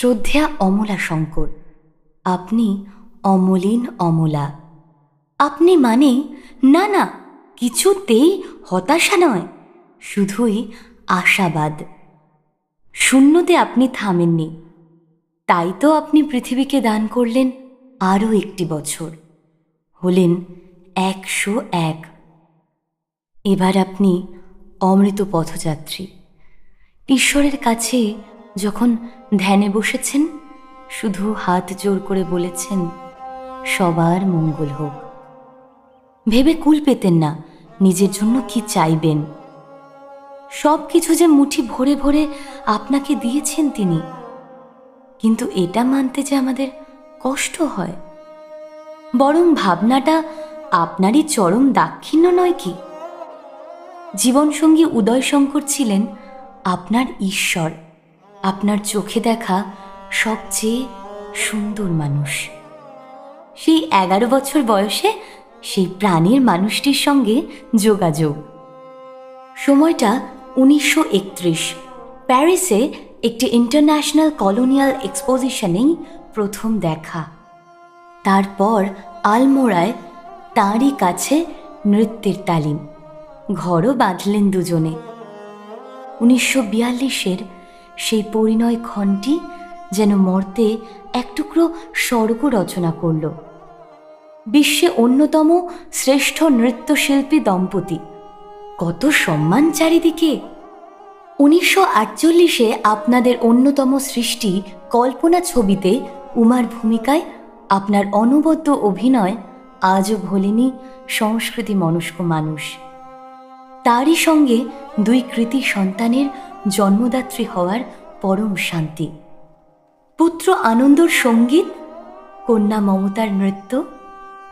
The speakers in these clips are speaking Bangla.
শ্রদ্ধা অমলা শঙ্কর। আপনি অমলিন অমলা। আপনি মানে না না, কিছুতেই হতাশা নয়, শুধুই আশাবাদ। শূন্যতে আপনি থামেননি। তাই তো আপনি পৃথিবীকে দান করলেন আরও একটি বছর। হলেন একশো এক। এবার আপনি অমৃত পথযাত্রী। ঈশ্বরের কাছে যখন ধ্যানে বসেছেন, শুধু হাত জোর করে বলেছেন, সবার মঙ্গল হোক। ভেবে কুল পেতেন না, নিজের জন্য কি চাইবেন। সব কিছু যে মুঠি ভরে ভরে আপনাকে দিয়েছেন তিনি, কিন্তু এটা মানতে যে আমাদের কষ্ট হয়। বরং ভাবনাটা আপনারই চরম দাক্ষিণ্য নয় কি? জীবনসঙ্গী উদয়শঙ্কর ছিলেন আপনার ঈশ্বর। আপনার চোখে দেখা সবচেয়ে সুন্দর মানুষ। সেই এগারো বছর বয়সে সেই প্রাণীর মানুষটির সঙ্গে যোগাযোগ। সময়টা উনিশশো একত্রিশ। প্যারিসে একটি ইন্টারন্যাশনাল কলোনিয়াল এক্সপোজিশনেই প্রথম দেখা। তারপর আলমোড়ায় তাঁরই কাছে নৃত্যের তালিম। ঘরও বাঁধলেন দুজনে। উনিশশো বিয়াল্লিশের সেই পরিণয় ক্ষণটি যেন মর্তে এক টুকরো স্বর্গ রচনা করল। বিশ্বে অন্যতম শ্রেষ্ঠ নৃত্যশিল্পী দম্পতি। কত সম্মান চারিদিকে! উনিশশো আটচল্লিশে আপনাদের অন্যতম সৃষ্টি কল্পনা ছবিতে উমার ভূমিকায় আপনার অনবদ্য অভিনয় আজও ভোলেনি সংস্কৃতি মনস্ক মানুষ। তারই সঙ্গে দুই কৃতি সন্তানের জন্মদাত্রী হওয়ার পরম শান্তি। পুত্র আনন্দর সংগীত, কন্যা মমতার নৃত্য,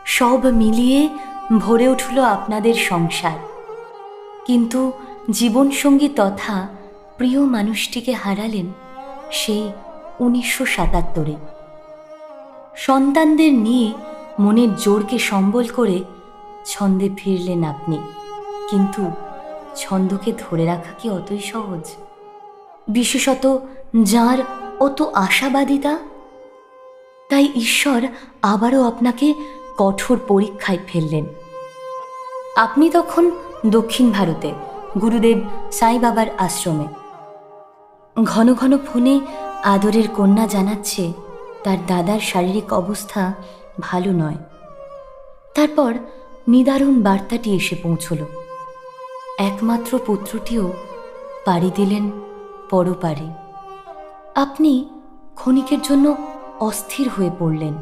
সব মিলিয়ে ভরে উঠল আপনাদের সংসার। কিন্তু জীবনসঙ্গী তথা প্রিয় মানুষটিকে হারালেন সেই উনিশশো সাতাত্তরে। সন্তানদের নিয়ে মনের জোরকে সম্বল করে ছন্দে ফিরলেন আপনি। কিন্তু ছন্দকে ধরে রাখা কি অতই সহজ? বিশেষত যার অত আশাবাদিতা? তাই ঈশ্বর আবারও আপনাকে কঠোর পরীক্ষায় ফেললেন। আপনি তখন দক্ষিণ ভারতে, গুরুদেব সাই বাবার আশ্রমে। ঘন ঘন ফোনে আদরের কন্যা জানাচ্ছে, তার দাদার শারীরিক অবস্থা ভালো নয়। তারপর নিদারুণ বার্তাটি এসে পৌঁছল। একমাত্র পুত্রটিও পাড়ি দিলেন পরপারে। আপনি ক্ষণিকের জন্য অস্থির হয়ে পড়লেন।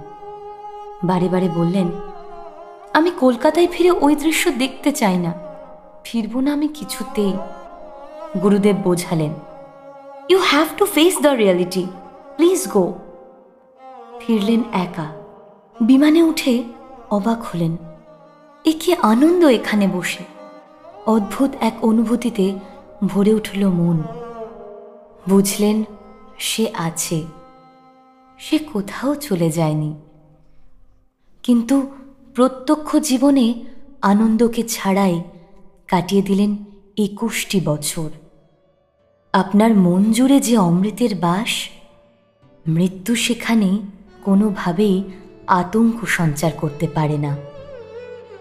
বারে বারে বললেন, আমি কলকাতায় ফিরে ওই দৃশ্য দেখতে চাই না। ফিরব না আমি কিছুতেই গুরুদেব বোঝালেন you have to face the reality please go ফিরলেন একা। বিমানে উঠে অবাক হলেন। এ কি আনন্দ এখানে বসে। অদ্ভুত এক অনুভূতিতে ভরে উঠল মন। বুঝলেন, সে আছে। সে কোথাও চলে যায়নি। কিন্তু প্রত্যক্ষ জীবনে আনন্দকে ছাড়াই কাটিয়ে দিলেন একুশটি বছর। আপনার মন জুড়ে যে অমৃতের বাস, মৃত্যু সেখানে কোনোভাবেই আতঙ্ক সঞ্চার করতে পারে না।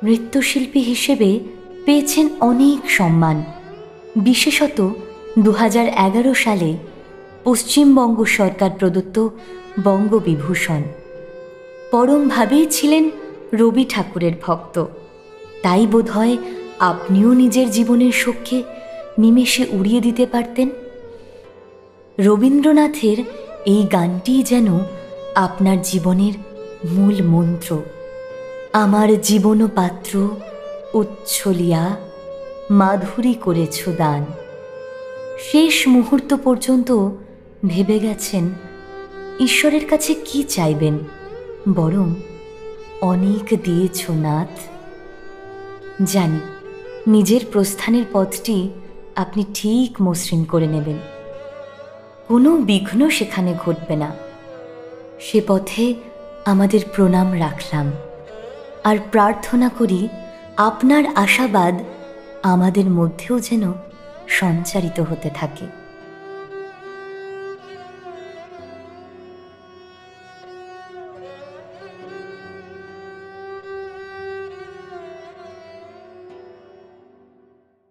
নৃত্যশিল্পী হিসেবে পেয়েছেন অনেক সম্মান। বিশেষত দু হাজার এগারো সালে পশ্চিমবঙ্গ সরকার প্রদত্ত বঙ্গবিভূষণ। পরমভাবেই ছিলেন রবি ঠাকুরের ভক্ত। তাই বোধহয় আপনিও নিজের জীবনের শোককে নিমেষে উড়িয়ে দিতে পারতেন। রবীন্দ্রনাথের এই গানটি যেন আপনার জীবনের মূল মন্ত্র। আমার জীবন পাত্র উচ্ছলিয়া মাধুরী করেছ দান। শেষ মুহূর্ত পর্যন্ত ভেবে গেছেন, ঈশ্বরের কাছে কি চাইবেন? বরং অনেক দিয়েছ নাথ। জানি, নিজের প্রস্থানের পথটি আপনি ঠিক মসৃণ করে নেবেন। কোনো বিঘ্ন সেখানে ঘটবে না। সে পথে আমাদের প্রণাম রাখলাম। আর প্রার্থনা করি আপনার আশাবাদ আমাদের মধ্যেও যেন সঞ্চারিত হতে থাকে।